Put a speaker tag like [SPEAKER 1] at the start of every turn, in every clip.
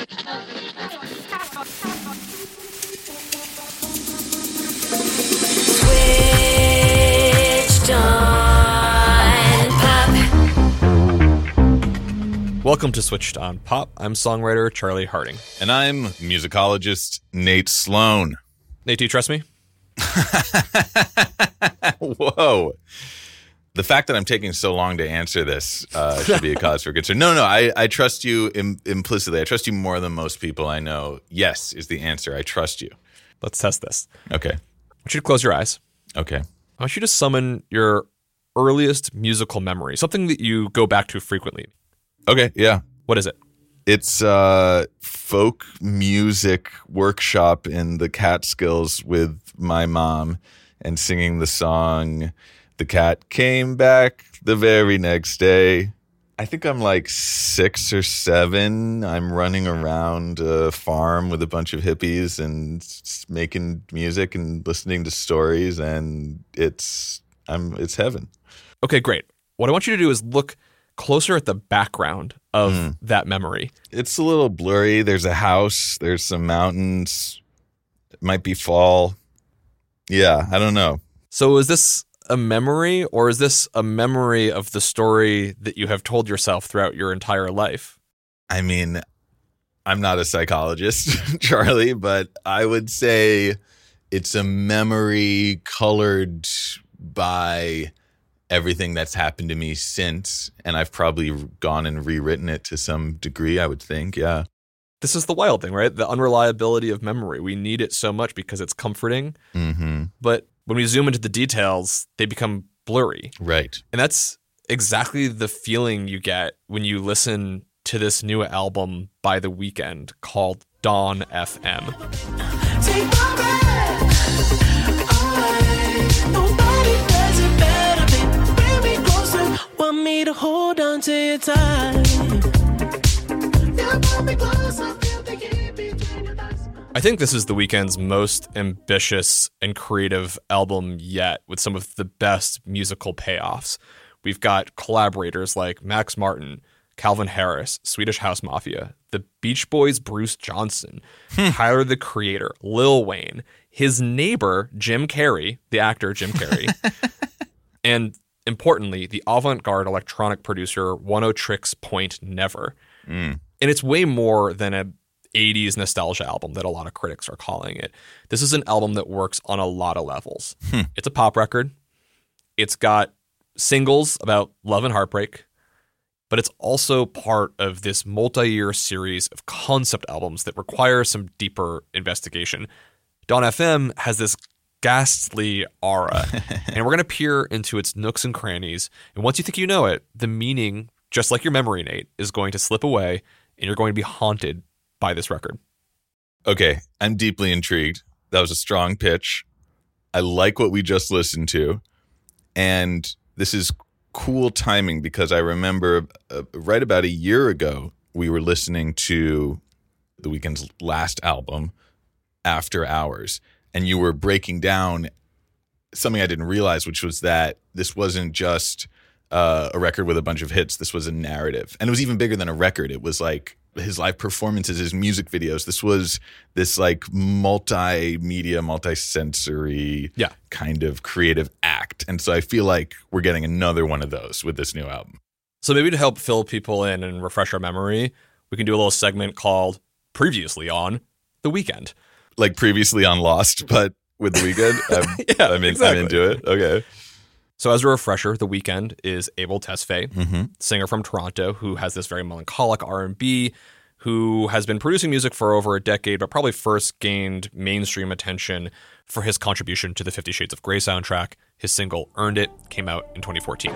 [SPEAKER 1] Switched on pop.
[SPEAKER 2] Welcome to Switched on Pop. I'm songwriter Charlie Harding.
[SPEAKER 3] And I'm musicologist Nate Sloan.
[SPEAKER 2] Nate, do you trust me?
[SPEAKER 3] Whoa. The fact that I'm taking so long to answer this uh, should be a cause for concern. No, no, I, I trust you Im- implicitly. I trust you more than most people I know. Yes, is the answer. I trust you.
[SPEAKER 2] Let's test this.
[SPEAKER 3] Okay.
[SPEAKER 2] I want you to close your eyes.
[SPEAKER 3] Okay.
[SPEAKER 2] I want you to summon your earliest musical memory, something that you go back to frequently.
[SPEAKER 3] Okay. Yeah.
[SPEAKER 2] What is it?
[SPEAKER 3] It's uh, folk music workshop in the Catskills with my mom and singing the song The Cat Came Back the very next day. I think I'm like six or seven. I'm running around a farm with a bunch of hippies and making music and listening to stories, and it's I'm it's heaven.
[SPEAKER 2] Okay, great. What I want you to do is look closer at the background of hmm. that memory.
[SPEAKER 3] It's a little blurry. There's a house. There's some mountains. It might be fall. Yeah, I don't know.
[SPEAKER 2] So is this a memory or is this a memory of the story that you have told yourself throughout your entire life?
[SPEAKER 3] I mean, I'm not a psychologist, Charlie, but I would say it's a memory colored by everything that's happened to me since. And I've probably gone and rewritten it to some degree, I would think. Yeah.
[SPEAKER 2] This is the wild thing, right? The unreliability of memory. We need it so much because it's comforting,
[SPEAKER 3] Mm-hmm.
[SPEAKER 2] but when we zoom into the details, they become blurry.
[SPEAKER 3] Right.
[SPEAKER 2] And that's exactly the feeling you get when you listen to this new album by The Weeknd called Dawn FM. I think this is The Weeknd's most ambitious and creative album yet, with some of the best musical payoffs. We've got collaborators like Max Martin, Calvin Harris, Swedish House Mafia, the Beach Boys' Bruce Johnston, hmm. Tyler the Creator, Lil Wayne, his neighbor, Jim Carrey, the actor Jim Carrey, and importantly, the avant garde electronic producer Oneohtrix Point Never. Hmm. And it's way more than a 80s nostalgia album that a lot of critics are calling it. This is an album that works on a lot of levels. Hmm. It's a pop record. It's got singles about love and heartbreak, but it's also part of this multi-year series of concept albums that require some deeper investigation. Dawn FM has this ghastly aura, and we're going to peer into its nooks and crannies. And once you think you know it, the meaning, just like your memory, Nate, is going to slip away, and you're going to be haunted by this record.
[SPEAKER 3] Okay. I'm deeply intrigued. That was a strong pitch. I like what we just listened to. And this is cool timing because I remember uh, right about a year ago, we were listening to the Weeknd's last album, After Hours, and you were breaking down something I didn't realize, which was that this wasn't just uh, a record with a bunch of hits. This was a narrative, and it was even bigger than a record. It was like his live performances, his music videos. This was this like multimedia, multi-sensory,
[SPEAKER 2] Yeah.
[SPEAKER 3] kind of creative act. And so I feel like we're getting another one of those with this new album.
[SPEAKER 2] So maybe to help fill people in and refresh our memory, we can do a little segment called "Previously on the Weeknd."
[SPEAKER 3] Like previously on Lost, but with the Weeknd, I'm,
[SPEAKER 2] Yeah,
[SPEAKER 3] I'm, in,
[SPEAKER 2] exactly.
[SPEAKER 3] I'm into it. Okay.
[SPEAKER 2] So as a refresher, the Weeknd is Abel Tesfaye,
[SPEAKER 3] Mm-hmm.
[SPEAKER 2] singer from Toronto, who has this very melancholic R and B, who has been producing music for over a decade, but probably first gained mainstream attention for his contribution to the Fifty Shades of Grey soundtrack. His single "Earned It" came out in 2014.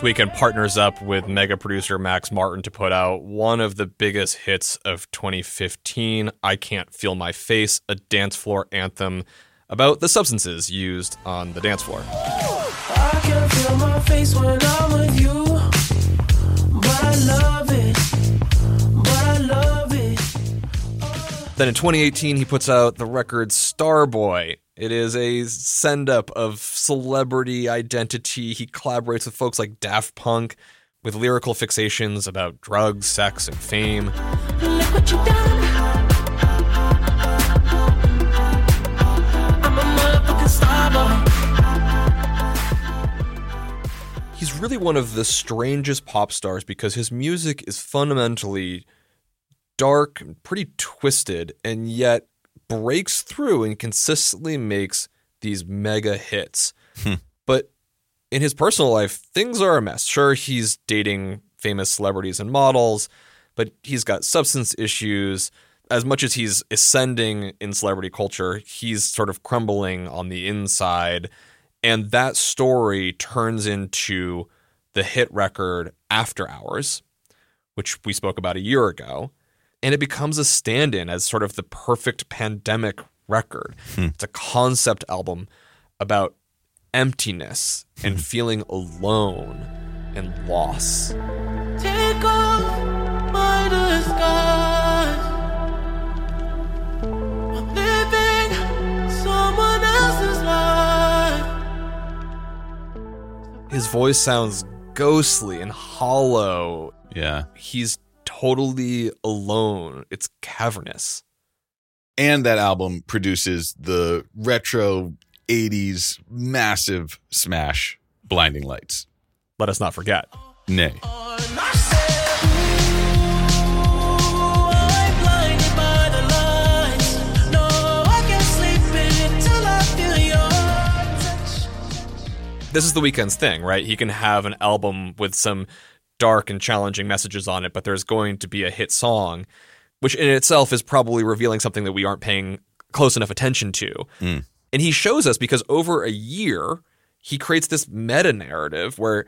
[SPEAKER 2] Weeknd partners up with mega producer Max Martin to put out one of the biggest hits of 2015, I Can't Feel My Face, a dance floor anthem about the substances used on the dance floor.
[SPEAKER 1] I can feel my face when I'm with you, but I love it, but I love it.
[SPEAKER 2] Then in 2018, he puts out the record Starboy. It is a send up of celebrity identity. He collaborates with folks like Daft Punk with lyrical fixations about drugs, sex, and fame.
[SPEAKER 1] Look what you done. I'm a motherfucking star boy.
[SPEAKER 2] He's really one of the strangest pop stars because his music is fundamentally dark and pretty twisted, and yet breaks through and consistently makes these mega hits. Hmm. But in his personal life, things are a mess. Sure, he's dating famous celebrities and models, but he's got substance issues. As much as he's ascending in celebrity culture, he's sort of crumbling on the inside. And that story turns into the hit record After Hours, which we spoke about a year ago. And it becomes a stand in as sort of the perfect pandemic record. Hmm. It's a concept album about emptiness and hmm. feeling alone and loss.
[SPEAKER 1] Take off my disguise. I'm living someone else's life.
[SPEAKER 2] His voice sounds ghostly and hollow.
[SPEAKER 3] Yeah.
[SPEAKER 2] He's totally alone. It's cavernous.
[SPEAKER 3] And that album produces the retro 80s massive smash Blinding Lights.
[SPEAKER 2] Let us not forget.
[SPEAKER 3] Nay.
[SPEAKER 1] And I said, Ooh, I'm blinded by the lights. No, I can't sleep until I feel your touch.
[SPEAKER 2] This is the Weeknd's thing, right? He can have an album with some dark and challenging messages on it, but there's going to be a hit song, which in itself is probably revealing something that we aren't paying close enough attention to. Mm. And he shows us because over a year, he creates this meta narrative where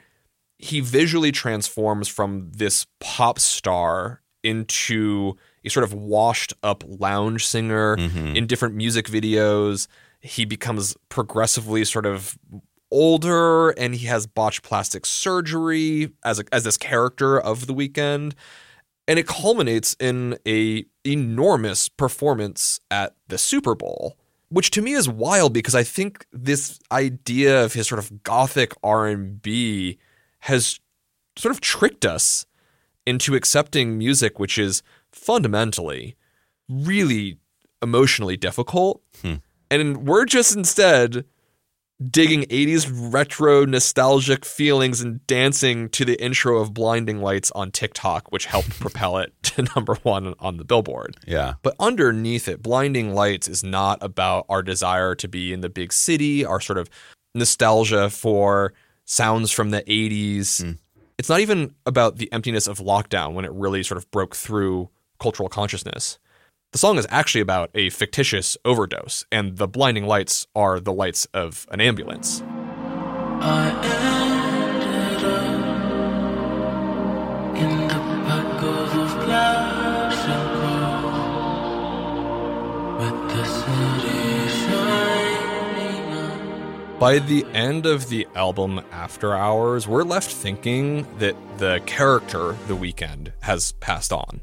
[SPEAKER 2] he visually transforms from this pop star into a sort of washed up lounge singer mm-hmm. in different music videos. He becomes progressively sort of older and he has botched plastic surgery as a, as this character of the Weeknd and it culminates in a enormous performance at the Super Bowl which to me is wild because I think this idea of his sort of gothic R&B has sort of tricked us into accepting music which is fundamentally really emotionally difficult. Hmm. And we're just instead digging 80s retro nostalgic feelings and dancing to the intro of Blinding Lights on TikTok, which helped propel it to number one on the billboard.
[SPEAKER 3] Yeah.
[SPEAKER 2] But underneath it, Blinding Lights is not about our desire to be in the big city, our sort of nostalgia for sounds from the 80s. Hmm. It's not even about the emptiness of lockdown when it really sort of broke through cultural consciousness. The song is actually about a fictitious overdose, and the blinding lights are the lights of an ambulance.
[SPEAKER 1] I ended up in the back of a flash and with the city shining.
[SPEAKER 2] By the end of the album After Hours, we're left thinking that the character, The Weeknd, has passed on.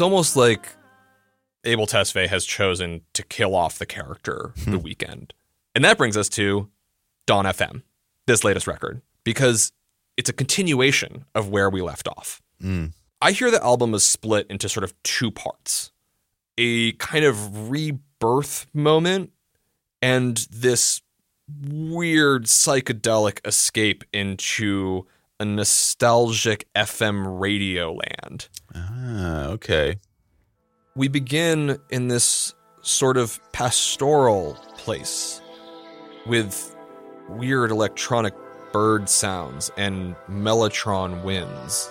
[SPEAKER 2] It's almost like Abel Tesfaye has chosen to kill off the character The hmm. Weeknd. And that brings us to Dawn FM, this latest record, because it's a continuation of where we left off. Hmm. I hear the album is split into sort of two parts a kind of rebirth moment and this weird psychedelic escape into a nostalgic FM radio land.
[SPEAKER 3] Ah, okay.
[SPEAKER 2] We begin in this sort of pastoral place with weird electronic bird sounds and mellotron winds.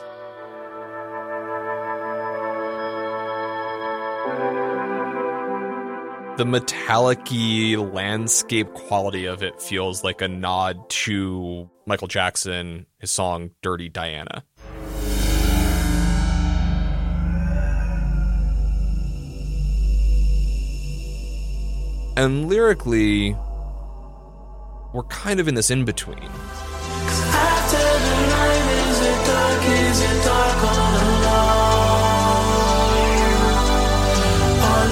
[SPEAKER 2] The metallic landscape quality of it feels like a nod to Michael Jackson, his song Dirty Diana. And lyrically, we're kind of in this in between.
[SPEAKER 1] After the night, is it dark? Is it dark all alone? All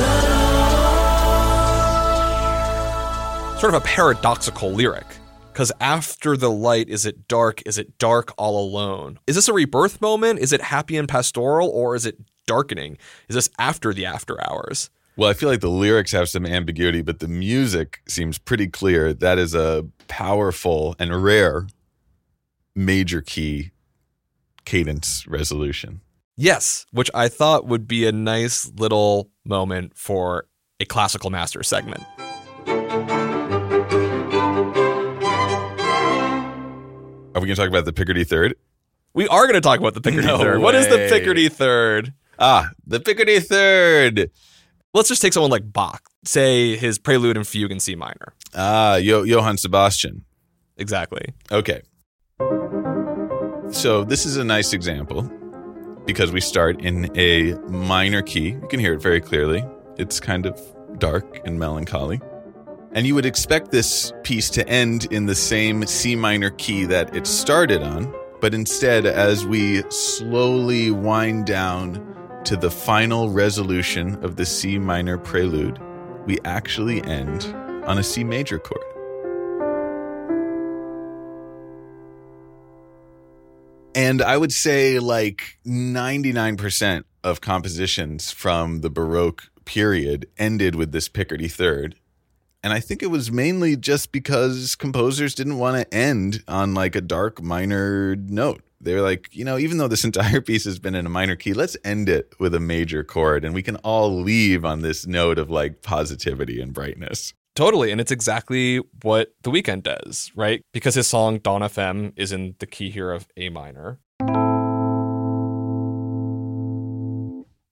[SPEAKER 1] alone?
[SPEAKER 2] Sort of a paradoxical lyric. Because after the light, is it dark? Is it dark all alone? Is this a rebirth moment? Is it happy and pastoral? Or is it darkening? Is this after the after hours?
[SPEAKER 3] Well, I feel like the lyrics have some ambiguity, but the music seems pretty clear. That is a powerful and rare major key cadence resolution.
[SPEAKER 2] Yes, which I thought would be a nice little moment for a classical master segment.
[SPEAKER 3] Are we going to talk about the Picardy third?
[SPEAKER 2] We are going to talk about the Picardy
[SPEAKER 3] No
[SPEAKER 2] third. What is the. Picardy third?
[SPEAKER 3] Ah, the Picardy third.
[SPEAKER 2] Let's just take someone like Bach, say his Prelude and Fugue in C minor.
[SPEAKER 3] Ah, jo- Johann Sebastian.
[SPEAKER 2] Exactly.
[SPEAKER 3] Okay. So this is a nice example because we start in a minor key. You can hear it very clearly. It's kind of dark and melancholy. And you would expect this piece to end in the same C minor key that it started on, but instead, as we slowly wind down to the final resolution of the C minor prelude, we actually end on a C major chord. And I would say like 99% of compositions from the Baroque period ended with this Picardy third. And I think it was mainly just because composers didn't want to end on like a dark minor note. They were like, you know, even though this entire piece has been in a minor key, let's end it with a major chord and we can all leave on this note of like positivity and brightness.
[SPEAKER 2] Totally. And it's exactly what The Weeknd does, right? Because his song Dawn FM is in the key here of A minor.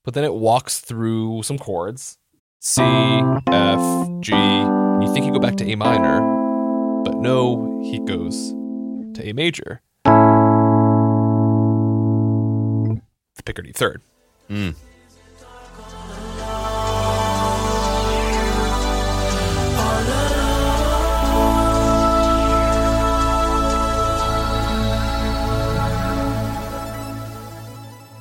[SPEAKER 2] But then it walks through some chords C, F, G. And you think you go back to A minor, but no, he goes to A major. The Picardy third. Hmm.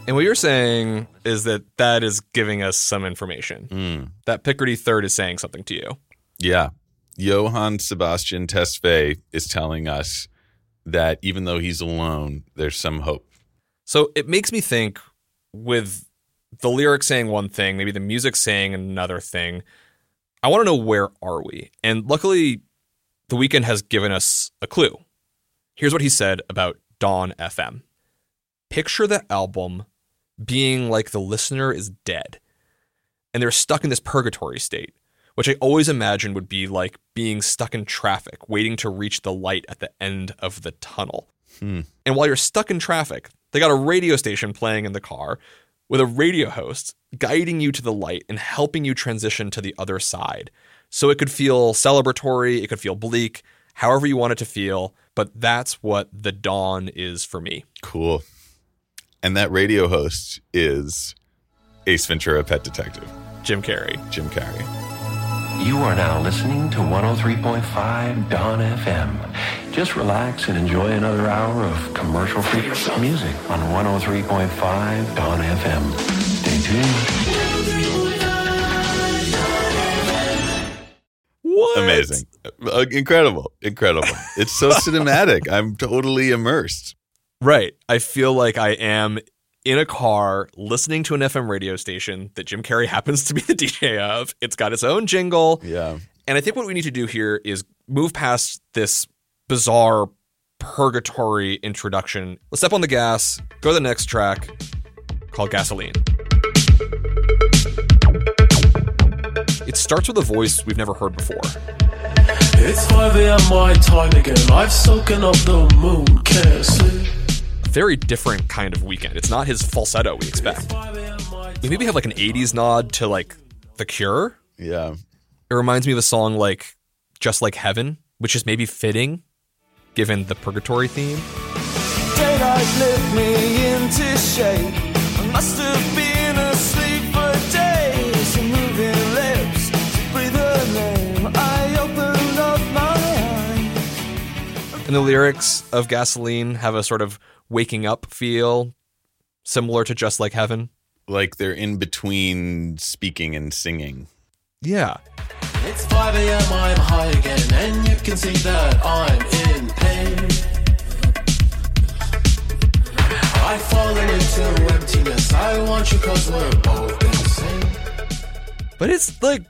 [SPEAKER 2] And what you're saying is that that is giving us some information. Hmm. That Picardy third is saying something to you.
[SPEAKER 3] Yeah. Johann Sebastian Tesfaye is telling us that even though he's alone, there's some hope.
[SPEAKER 2] So it makes me think with the lyrics saying one thing, maybe the music saying another thing. I want to know where are we? And luckily, the Weeknd has given us a clue. Here's what he said about Dawn FM. Picture the album being like the listener is dead and they're stuck in this purgatory state, which I always imagine would be like being stuck in traffic, waiting to reach the light at the end of the tunnel. Hmm. And while you're stuck in traffic, they got a radio station playing in the car with a radio host guiding you to the light and helping you transition to the other side. So it could feel celebratory, it could feel bleak, however you want it to feel, but that's what the dawn is for me.
[SPEAKER 3] Cool. And that radio host is Ace Ventura Pet Detective,
[SPEAKER 2] Jim Carrey.
[SPEAKER 3] Jim Carrey.
[SPEAKER 4] You are now listening to 103.5 Dawn FM. Just relax and enjoy another hour of commercial free music on 103.5 Dawn FM. Stay tuned.
[SPEAKER 2] What?
[SPEAKER 3] Amazing. Uh, incredible. Incredible. It's so cinematic. I'm totally immersed.
[SPEAKER 2] Right. I feel like I am in a car listening to an FM radio station that Jim Carrey happens to be the DJ of. It's got its own jingle.
[SPEAKER 3] Yeah.
[SPEAKER 2] And I think what we need to do here is move past this bizarre purgatory introduction. Let's step on the gas, go to the next track called Gasoline. It starts with a voice we've never heard before.
[SPEAKER 1] It's 5 a.m. my time again. I've soaken up the moon. Can't sleep.
[SPEAKER 2] Very different kind of Weeknd. It's not his falsetto we expect.
[SPEAKER 1] 5 a.m. my
[SPEAKER 2] We maybe have like an 80s nod to like The Cure.
[SPEAKER 3] Yeah.
[SPEAKER 2] It reminds me of a song like Just Like Heaven, which is maybe fitting given the purgatory theme.
[SPEAKER 1] Daylight lift me into shape. I must have been
[SPEAKER 2] And the lyrics of Gasoline have a sort of waking up feel similar to Just Like Heaven.
[SPEAKER 3] Like they're in between speaking and singing.
[SPEAKER 2] Yeah.
[SPEAKER 1] It's 5 a.m. I'm high again, and you can see that I'm in pain. I've fallen into emptiness. I want you cause we're both insane.
[SPEAKER 2] But it's like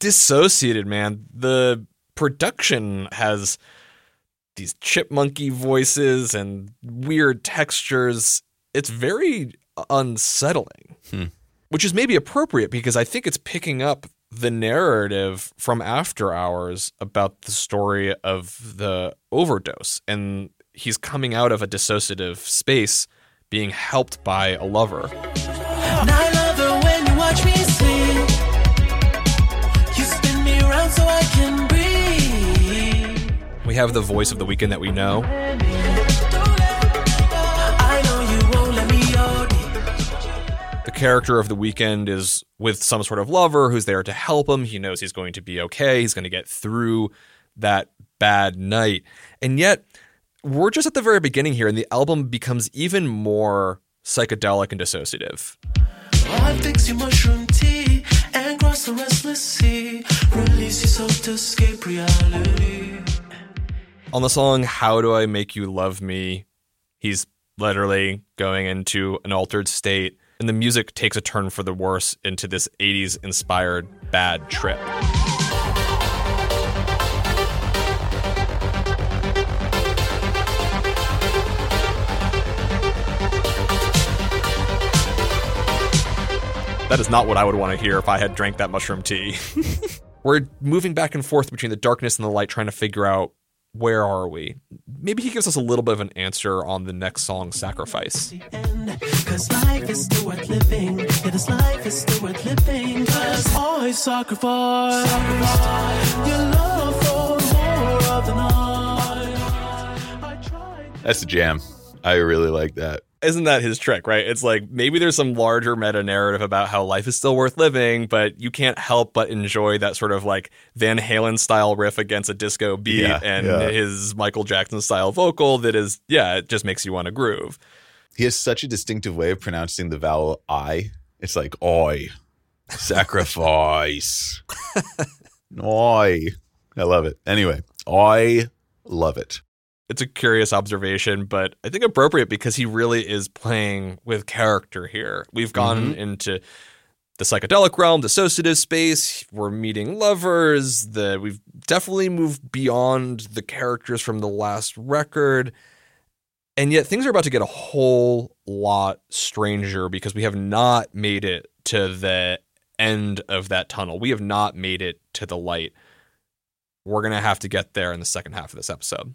[SPEAKER 2] dissociated, man. The production has these chipmunky voices and weird textures. It's very unsettling, hmm. which is maybe appropriate because I think it's picking up the narrative from After Hours about the story of the overdose. And he's coming out of a dissociative space being helped by a lover.
[SPEAKER 1] And
[SPEAKER 2] We have the voice of the Weeknd that we know. The character of the Weeknd is with some sort of lover who's there to help him. He knows he's going to be okay. He's going to get through that bad night. And yet, we're just at the very beginning here, and the album becomes even more psychedelic and dissociative.
[SPEAKER 1] Tea and cross the restless sea. Release yourself to escape reality.
[SPEAKER 2] On the song How Do I Make You Love Me, he's literally going into an altered state, and the music takes a turn for the worse into this 80s inspired bad trip. That is not what I would want to hear if I had drank that mushroom tea. We're moving back and forth between the darkness and the light, trying to figure out where are we. Maybe he gives us a little bit of an answer on the next song, Sacrifice.
[SPEAKER 1] Cause life is still worth living. Yeah, this life is still worth living. Cause I sacrifice, your love for more of the night. I tried.
[SPEAKER 3] That's a jam. I really like that.
[SPEAKER 2] Isn't that his trick, right? It's like maybe there's some larger meta narrative about how life is still worth living, but you can't help but enjoy that sort of like Van Halen style riff against a disco beat
[SPEAKER 3] Yeah,
[SPEAKER 2] and
[SPEAKER 3] yeah.
[SPEAKER 2] his Michael Jackson style vocal that is, yeah, it just makes you want to groove.
[SPEAKER 3] He has such a distinctive way of pronouncing the vowel I. It's like oi, sacrifice, oi. I love it. Anyway, I love it.
[SPEAKER 2] It's a curious observation, but I think appropriate because he really is playing with character here. We've gone mm-hmm. into the psychedelic realm, dissociative space. We're meeting lovers. The we've definitely moved beyond the characters from the last record. And yet things are about to get a whole lot stranger because we have not made it to the end of that tunnel. We have not made it to the light. We're going to have to get there in the second half of this episode.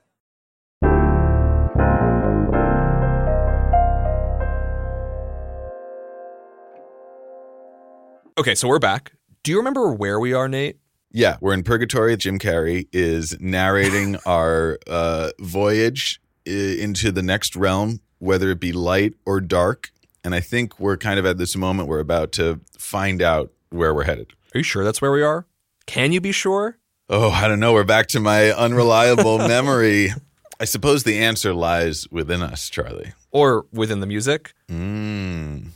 [SPEAKER 2] Okay, so we're back. Do you remember where we are, Nate?
[SPEAKER 3] Yeah, we're in purgatory. Jim Carrey is narrating our uh, voyage into the next realm, whether it be light or dark. And I think we're kind of at this moment we're about to find out where we're headed.
[SPEAKER 2] Are you sure that's where we are? Can you be sure?
[SPEAKER 3] Oh, I don't know. We're back to my unreliable memory. I suppose the answer lies within us, Charlie.
[SPEAKER 2] or within the music.
[SPEAKER 3] Mm.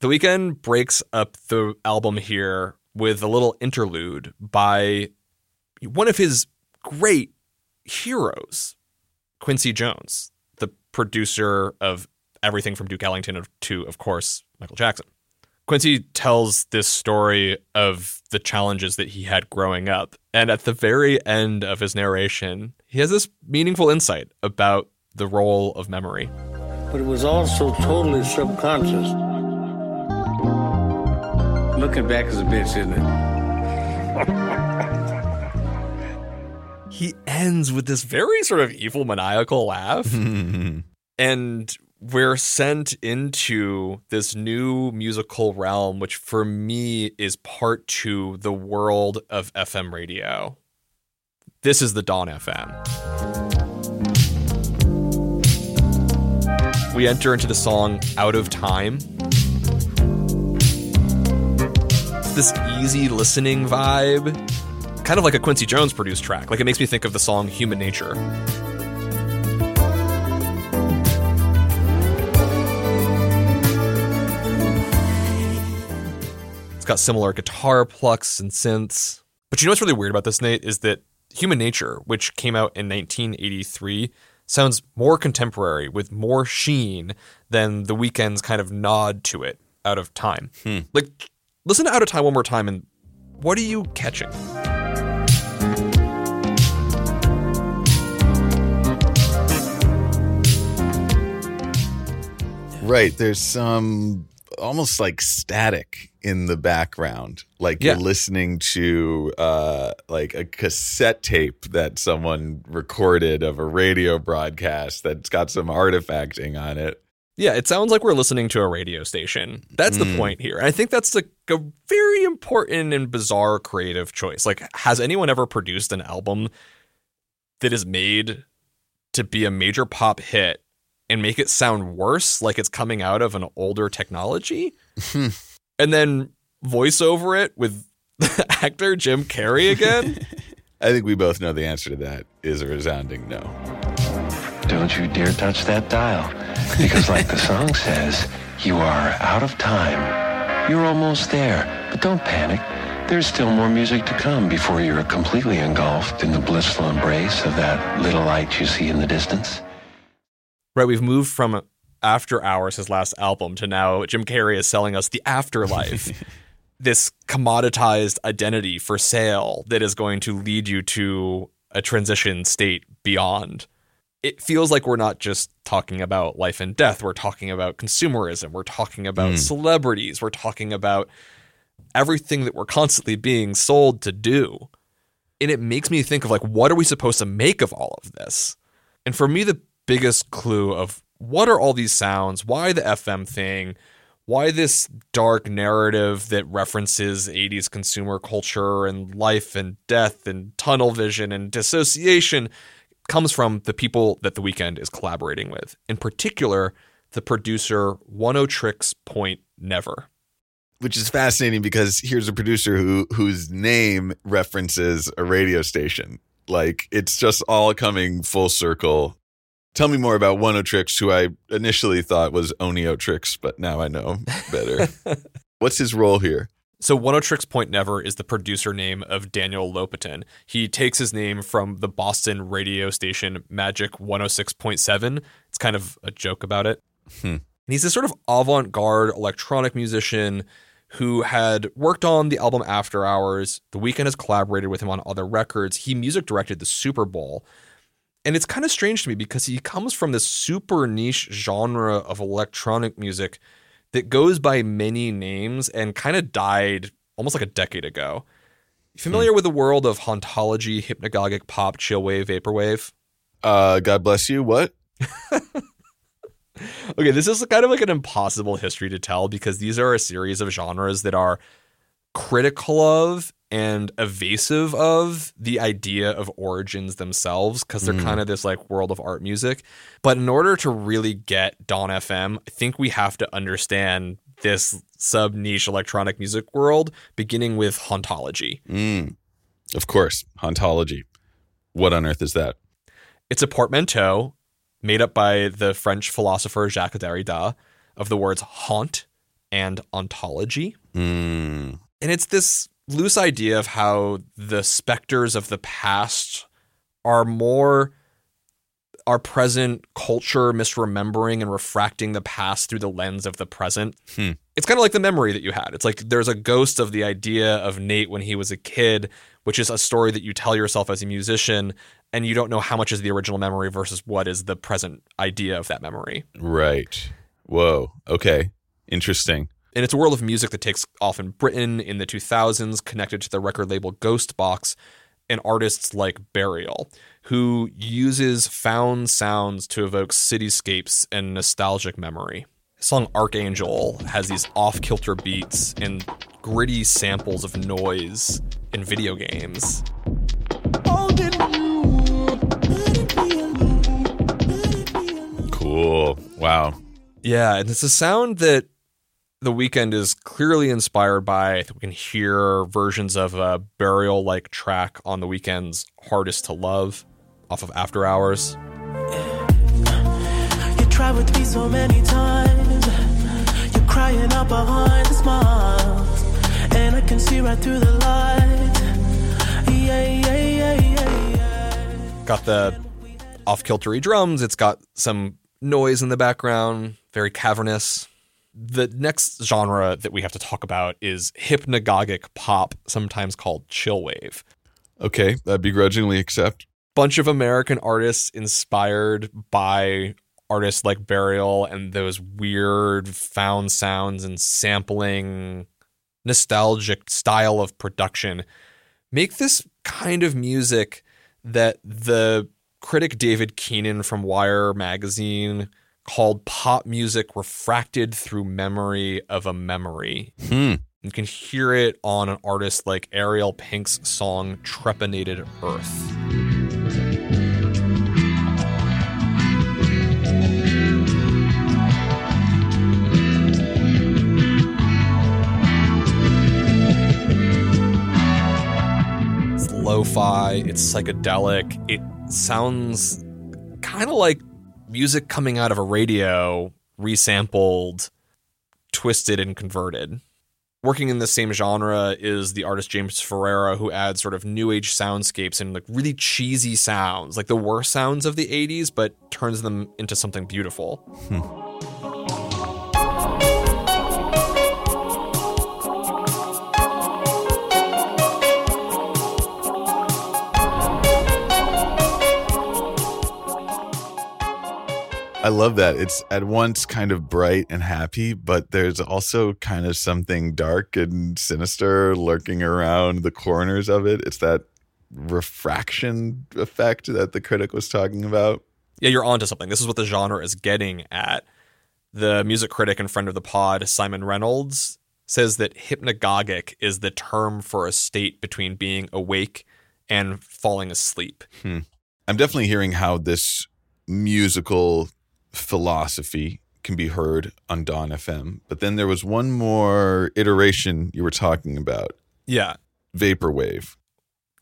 [SPEAKER 2] The Weeknd breaks up the album here with a little interlude by one of his great heroes, Quincy Jones, the producer of everything from Duke Ellington to, of course, Michael Jackson. Quincy tells this story of the challenges that he had growing up. And at the very end of his narration, he has this meaningful insight about the role of memory.
[SPEAKER 5] but it was also totally subconscious. Looking back is a bitch, isn't it?
[SPEAKER 2] he ends with this very sort of evil maniacal laugh. And we're sent into this new musical realm which for me is part to the world of fm radio. This is the dawn fm we enter into the song out of time this easy listening vibe kind of like a Quincy Jones produced track. Like it makes me think of the song Human Nature. It's got similar guitar plucks and synths. But you know what's really weird about this, Nate, is that Human Nature, which came out in 1983, sounds more contemporary with more sheen than the Weeknd's kind of nod to it out of time. Hmm. Like, listen to Out of Time one more time and what are you catching?
[SPEAKER 3] Right. There's some almost like static in the background. Like
[SPEAKER 2] Yeah.
[SPEAKER 3] you're listening to uh like a cassette tape that someone recorded of a radio broadcast that's got some artifacting on it.
[SPEAKER 2] Yeah, it sounds like we're listening to a radio station. That's the hmm. point here. I think that's like a very important and bizarre creative choice. Like, has anyone ever produced an album that is made to be a major pop hit and make it sound worse, like it's coming out of an older technology? Hmm. and then voice over it with actor Jim Carrey again?
[SPEAKER 3] I think we both know the answer to that is a resounding no.
[SPEAKER 4] Don't you dare touch that dial. Because, like the song says, you are out of time. You're almost there, but don't panic. There's still more music to come before you're completely engulfed in the blissful embrace of that little light you see in the distance.
[SPEAKER 2] Right, we've moved from After Hours, his last album, to now Jim Carrey is selling us the afterlife. this commoditized identity for sale that is going to lead you to a transition state beyond. It feels like we're not just talking about life and death. We're talking about consumerism. We're talking about mm. celebrities. We're talking about everything that we're constantly being sold to do. And it makes me think of like, what are we supposed to make of all of this? And for me, the biggest clue of what are all these sounds? Why the FM thing? Why this dark narrative that references 80s consumer culture and life and death and tunnel vision and dissociation comes from the people that the Weeknd is collaborating with. In particular, the producer Oneohtrix Point Never.
[SPEAKER 3] Which is fascinating because here's a producer who whose name references a radio station. Like it's just all coming full circle. Tell me more about One Tricks, who I initially thought was Onio Tricks, but now I know better. What's his role here?
[SPEAKER 2] So Oneohtrix Point Never is the producer name of Daniel Lopatin. He takes his name from the Boston radio station Magic 106.7. It's kind of a joke about it. Hmm. And he's this sort of avant-garde electronic musician who had worked on the album After Hours. The Weeknd has collaborated with him on other records. He music directed the Super Bowl. And it's kind of strange to me because he comes from this super niche genre of electronic music that goes by many names and kind of died almost like a decade ago. Familiar with the world of hauntology, hypnagogic pop, chillwave, vaporwave?
[SPEAKER 3] Uh, God bless you. What?
[SPEAKER 2] Okay, this is kind of like an impossible history to tell because these are a series of genres that are critical of and evasive of the idea of origins themselves because they're kind of this like world of art music. But in order to really get Dawn FM, I think we have to understand this sub niche electronic music world, beginning with hauntology.
[SPEAKER 3] Mm. Of course, hauntology. What on earth is that?
[SPEAKER 2] It's a portmanteau made up by the French philosopher Jacques Derrida of the words haunt and ontology.
[SPEAKER 3] Mm.
[SPEAKER 2] And it's this loose idea of how the specters of the past are more our present culture misremembering and refracting the past through the lens of the present.
[SPEAKER 3] Hmm.
[SPEAKER 2] It's kind of like the memory that you had. It's like there's a ghost of the idea of Nate when he was a kid, which is a story that you tell yourself as a musician, and you don't know how much is the original memory versus what is the present idea of that memory.
[SPEAKER 3] Right. Whoa. Okay. Interesting.
[SPEAKER 2] And it's a world of music that takes off in Britain in the 2000s, connected to the record label Ghost Box and artists like Burial, who uses found sounds to evoke cityscapes and nostalgic memory. The song Archangel has these off kilter beats and gritty samples of noise in video games.
[SPEAKER 3] Cool. Wow.
[SPEAKER 2] Yeah, and it's a sound that the Weeknd is clearly inspired by. We can hear versions of a burial like track on the Weeknd's Hardest to Love off of After Hours.
[SPEAKER 1] You tried with me so many times. You're crying out behind the smiles. And I can see right through the light. Yeah, yeah, yeah.
[SPEAKER 2] Got the off kiltery drums, it's got some noise in the background, very cavernous. The next genre that we have to talk about is hypnagogic pop, sometimes called chillwave.
[SPEAKER 3] Okay. I begrudgingly accept.
[SPEAKER 2] bunch of American artists inspired by artists like Burial and those weird found sounds and sampling nostalgic style of production make this kind of music that the critic David Keenan from Wire magazine called pop music refracted through memory of a memory.
[SPEAKER 3] Hmm.
[SPEAKER 2] You can hear it on an artist like Ariel Pink's song Trepanated Earth. It's lo-fi, it's psychedelic. It sounds kind of like music coming out of a radio, resampled, twisted and converted. Working in the same genre is the artist James Ferraro, who adds sort of new age soundscapes and like really cheesy sounds, like the worst sounds of the 80s, but turns them into something beautiful.
[SPEAKER 3] I love that. It's at once kind of bright and happy, but there's also kind of something dark and sinister lurking around the corners of it. It's that refraction effect that the critic was talking about.
[SPEAKER 2] Yeah, you're onto something. This is what the genre is getting at. The music critic and friend of the pod, Simon Reynolds, says that hypnagogic is the term for a state between being awake and falling asleep. Hmm.
[SPEAKER 3] I'm definitely hearing how this musical philosophy can be heard on Dawn FM. But then there was one more iteration you were talking about
[SPEAKER 2] Yeah,
[SPEAKER 3] Vaporwave.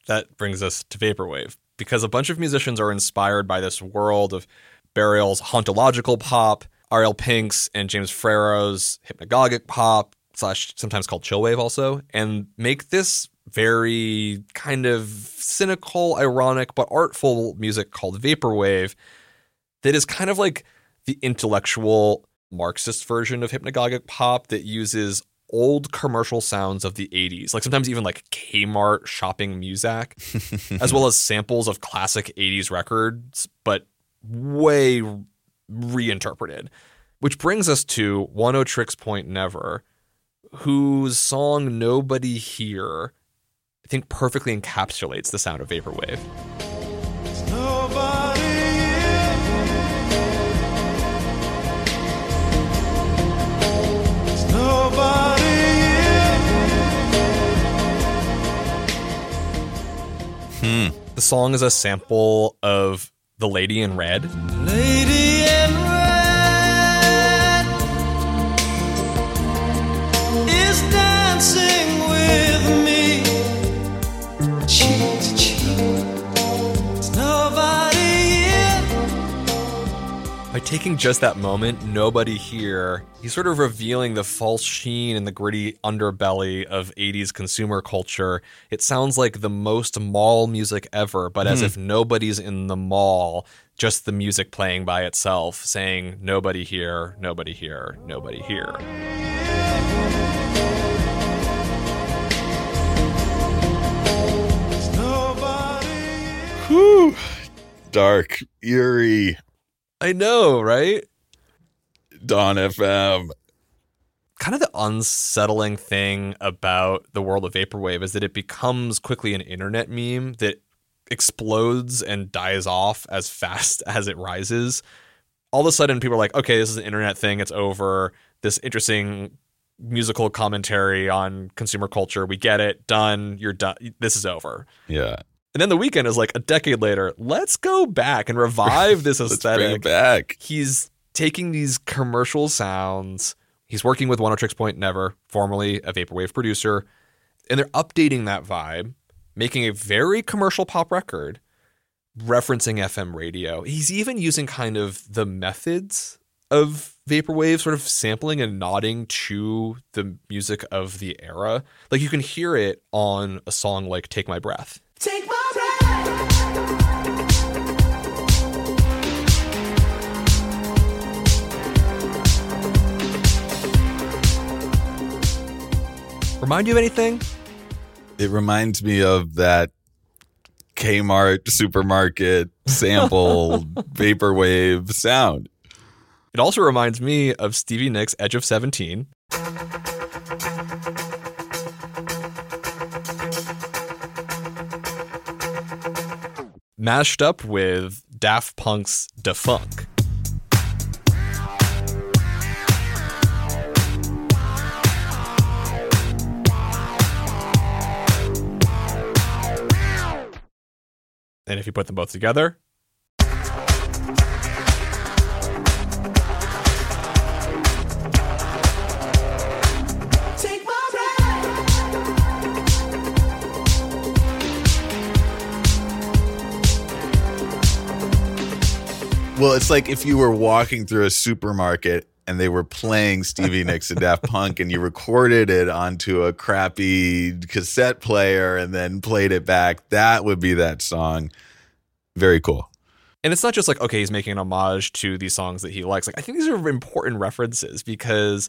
[SPEAKER 2] that brings us to vaporwave because a bunch of musicians are inspired by this world of Burial's hauntological pop, Ariel Pink's and James Ferraro's hypnagogic pop slash sometimes called chillwave also, and make this very kind of cynical, ironic, but artful music called vaporwave that is kind of like the intellectual Marxist version of hypnagogic pop that uses old commercial sounds of the 80s, like sometimes even like Kmart shopping music, as well as samples of classic 80s records, but way reinterpreted. Which brings us to Oneohtrix Point Never, whose song Nobody Here I think perfectly encapsulates the sound of vaporwave. The song is a sample of The Lady in Red.
[SPEAKER 1] Lady
[SPEAKER 2] By taking just that moment, nobody here, he's sort of revealing the false sheen and the gritty underbelly of 80s consumer culture. It sounds like the most mall music ever, but as hmm. if nobody's in the mall, just the music playing by itself, saying, nobody here, nobody here, nobody here.
[SPEAKER 3] Whew. Dark, eerie,
[SPEAKER 2] I know, right?
[SPEAKER 3] Dawn FM.
[SPEAKER 2] kind of the unsettling thing about the world of vaporwave is that it becomes quickly an internet meme that explodes and dies off as fast as it rises. All of a sudden, people are like, okay, this is an internet thing. It's over. This interesting musical commentary on consumer culture. We get it. Done. You're done. This is over.
[SPEAKER 3] Yeah.
[SPEAKER 2] And then the Weeknd is like a decade later. Let's go back and revive this
[SPEAKER 3] Let's bring
[SPEAKER 2] aesthetic
[SPEAKER 3] it back.
[SPEAKER 2] he's taking these commercial sounds. He's working with Oneohtrix Point Never, formerly a vaporwave producer, and they're updating that vibe, making a very commercial pop record, referencing FM radio. He's even using kind of the methods of vaporwave, sort of sampling and nodding to the music of the era. Like you can hear it on a song like "Take My Breath."
[SPEAKER 1] Take my
[SPEAKER 2] Remind you of anything?
[SPEAKER 3] It reminds me of that Kmart supermarket sample vaporwave sound.
[SPEAKER 2] It also reminds me of Stevie Nicks' Edge of 17. Mashed up with Daft Punk's Da Funk. And if you put them both together,
[SPEAKER 1] Take my breath.
[SPEAKER 3] Well, it's like if you were walking through a supermarket and they were playing Stevie Nicks and Daft Punk and you recorded it onto a crappy cassette player and then played it back. That would be that song. Very cool.
[SPEAKER 2] And it's not just like, okay, he's making an homage to these songs that he likes. Like, I think these are important references because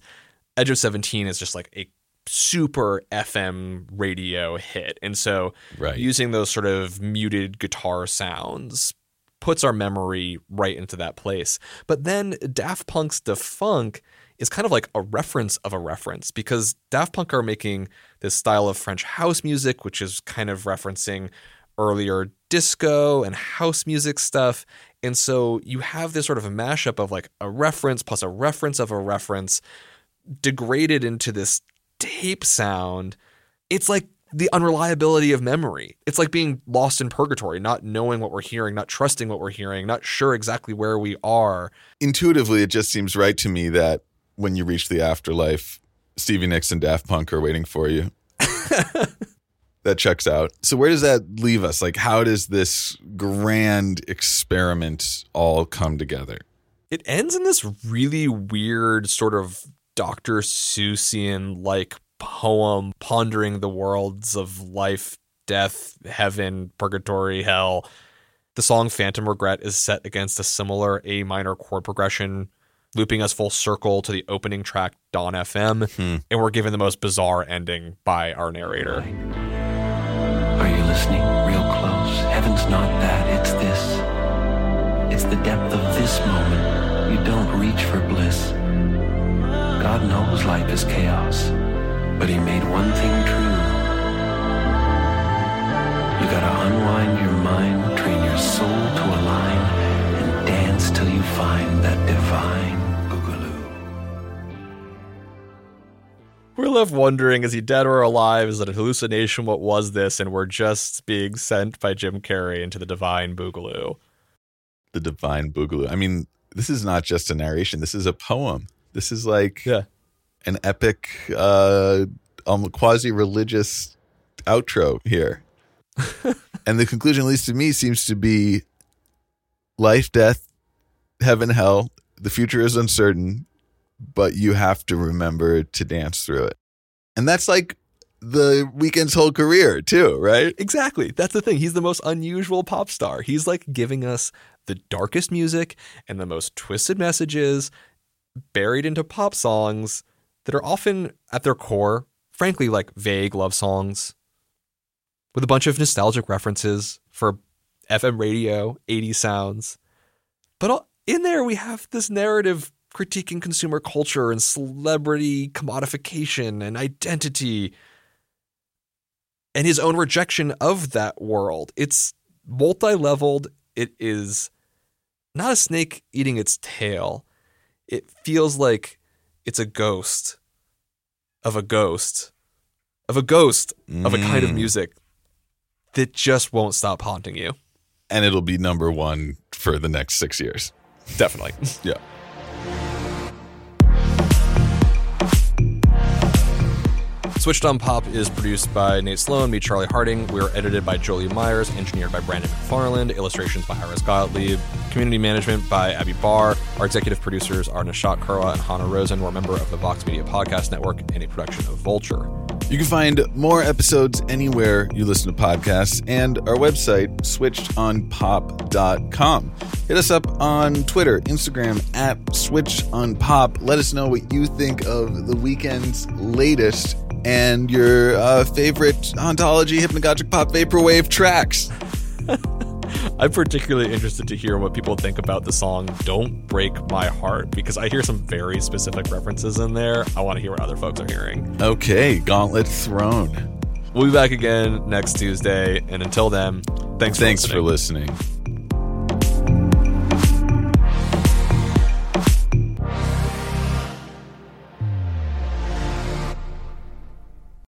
[SPEAKER 2] Edge of 17 is just like a super FM radio hit. And so
[SPEAKER 3] Right.
[SPEAKER 2] using those sort of muted guitar sounds puts our memory right into that place. But then Daft Punk's Da Funk is kind of like a reference of a reference because Daft Punk are making this style of French house music, which is kind of referencing earlier disco and house music stuff. And so you have this sort of a mashup of like a reference plus a reference of a reference degraded into this tape sound. It's like the unreliability of memory. It's like being lost in purgatory, not knowing what we're hearing, not trusting what we're hearing, not sure exactly where we are.
[SPEAKER 3] Intuitively, it just seems right to me that when you reach the afterlife, Stevie Nicks and Daft Punk are waiting for you. that checks out. So where does that leave us? Like how does this grand experiment all come together?
[SPEAKER 2] It ends in this really weird sort of Dr. Seussian like poem pondering the worlds of life, death, heaven, purgatory, hell. The song Phantom Regret is set against a similar A minor chord progression, looping us full circle to the opening track Dawn FM, hmm. and we're given the most bizarre ending by our narrator.
[SPEAKER 4] Are you listening real close? Heaven's not that, it's this. It's the depth of this moment. You don't reach for bliss. God knows life is chaos, but He made one thing true. You gotta unwind your mind, train your soul to align, and dance till you find that divine boogaloo.
[SPEAKER 2] We're left wondering is he dead or alive? Is it a hallucination? What was this? And we're just being sent by Jim Carrey into the divine boogaloo.
[SPEAKER 3] The divine boogaloo. I mean, this is not just a narration. This is a poem. This is like
[SPEAKER 2] Yeah.
[SPEAKER 3] An epic, uh, um, quasi religious outro here. and the conclusion, at least to me, seems to be life, death, heaven, hell, the future is uncertain, but you have to remember to dance through it. And that's like the Weeknd's whole career, too, right?
[SPEAKER 2] Exactly. That's the thing. He's the most unusual pop star. He's like giving us the darkest music and the most twisted messages buried into pop songs that are often at their core, frankly, like vague love songs with a bunch of nostalgic references for FM radio, 80 sounds. But in there, we have this narrative critiquing consumer culture and celebrity commodification and identity and his own rejection of that world. It's multi leveled. It is not a snake eating its tail. It feels like it's a ghost of a ghost of a ghost of a kind of
[SPEAKER 3] Mm.
[SPEAKER 2] music that just won't stop haunting you.
[SPEAKER 3] And it'll be number one for the next six years.
[SPEAKER 2] Definitely.
[SPEAKER 3] Yeah.
[SPEAKER 2] Switched on Pop is produced by Nate Sloan, me, Charlie Harding. We are edited by Jolie Myers, engineered by Brandon McFarland, illustrations by Iris Gottlieb, community management by Abby Barr. Our executive producers are Nishat Kurwa and Hannah Rosen. We're a member of the Vox Media Podcast Network and a production of Vulture.
[SPEAKER 3] You can find more episodes anywhere you listen to podcasts and our website, switchedonpop.com. Hit us up on Twitter, Instagram at switchonpop. Let us know what you think of the Weeknd's latest and your uh, favorite hauntology hypnagogic pop vaporwave tracks.
[SPEAKER 2] I'm particularly interested to hear what people think about the song Don't Break My Heart because I hear some very specific references in there. I want to hear what other folks are hearing.
[SPEAKER 3] Okay, Gauntlet thrown.
[SPEAKER 2] We'll be back again next Tuesday. And until then, thanks for
[SPEAKER 3] Thanks
[SPEAKER 2] listening.
[SPEAKER 3] for listening.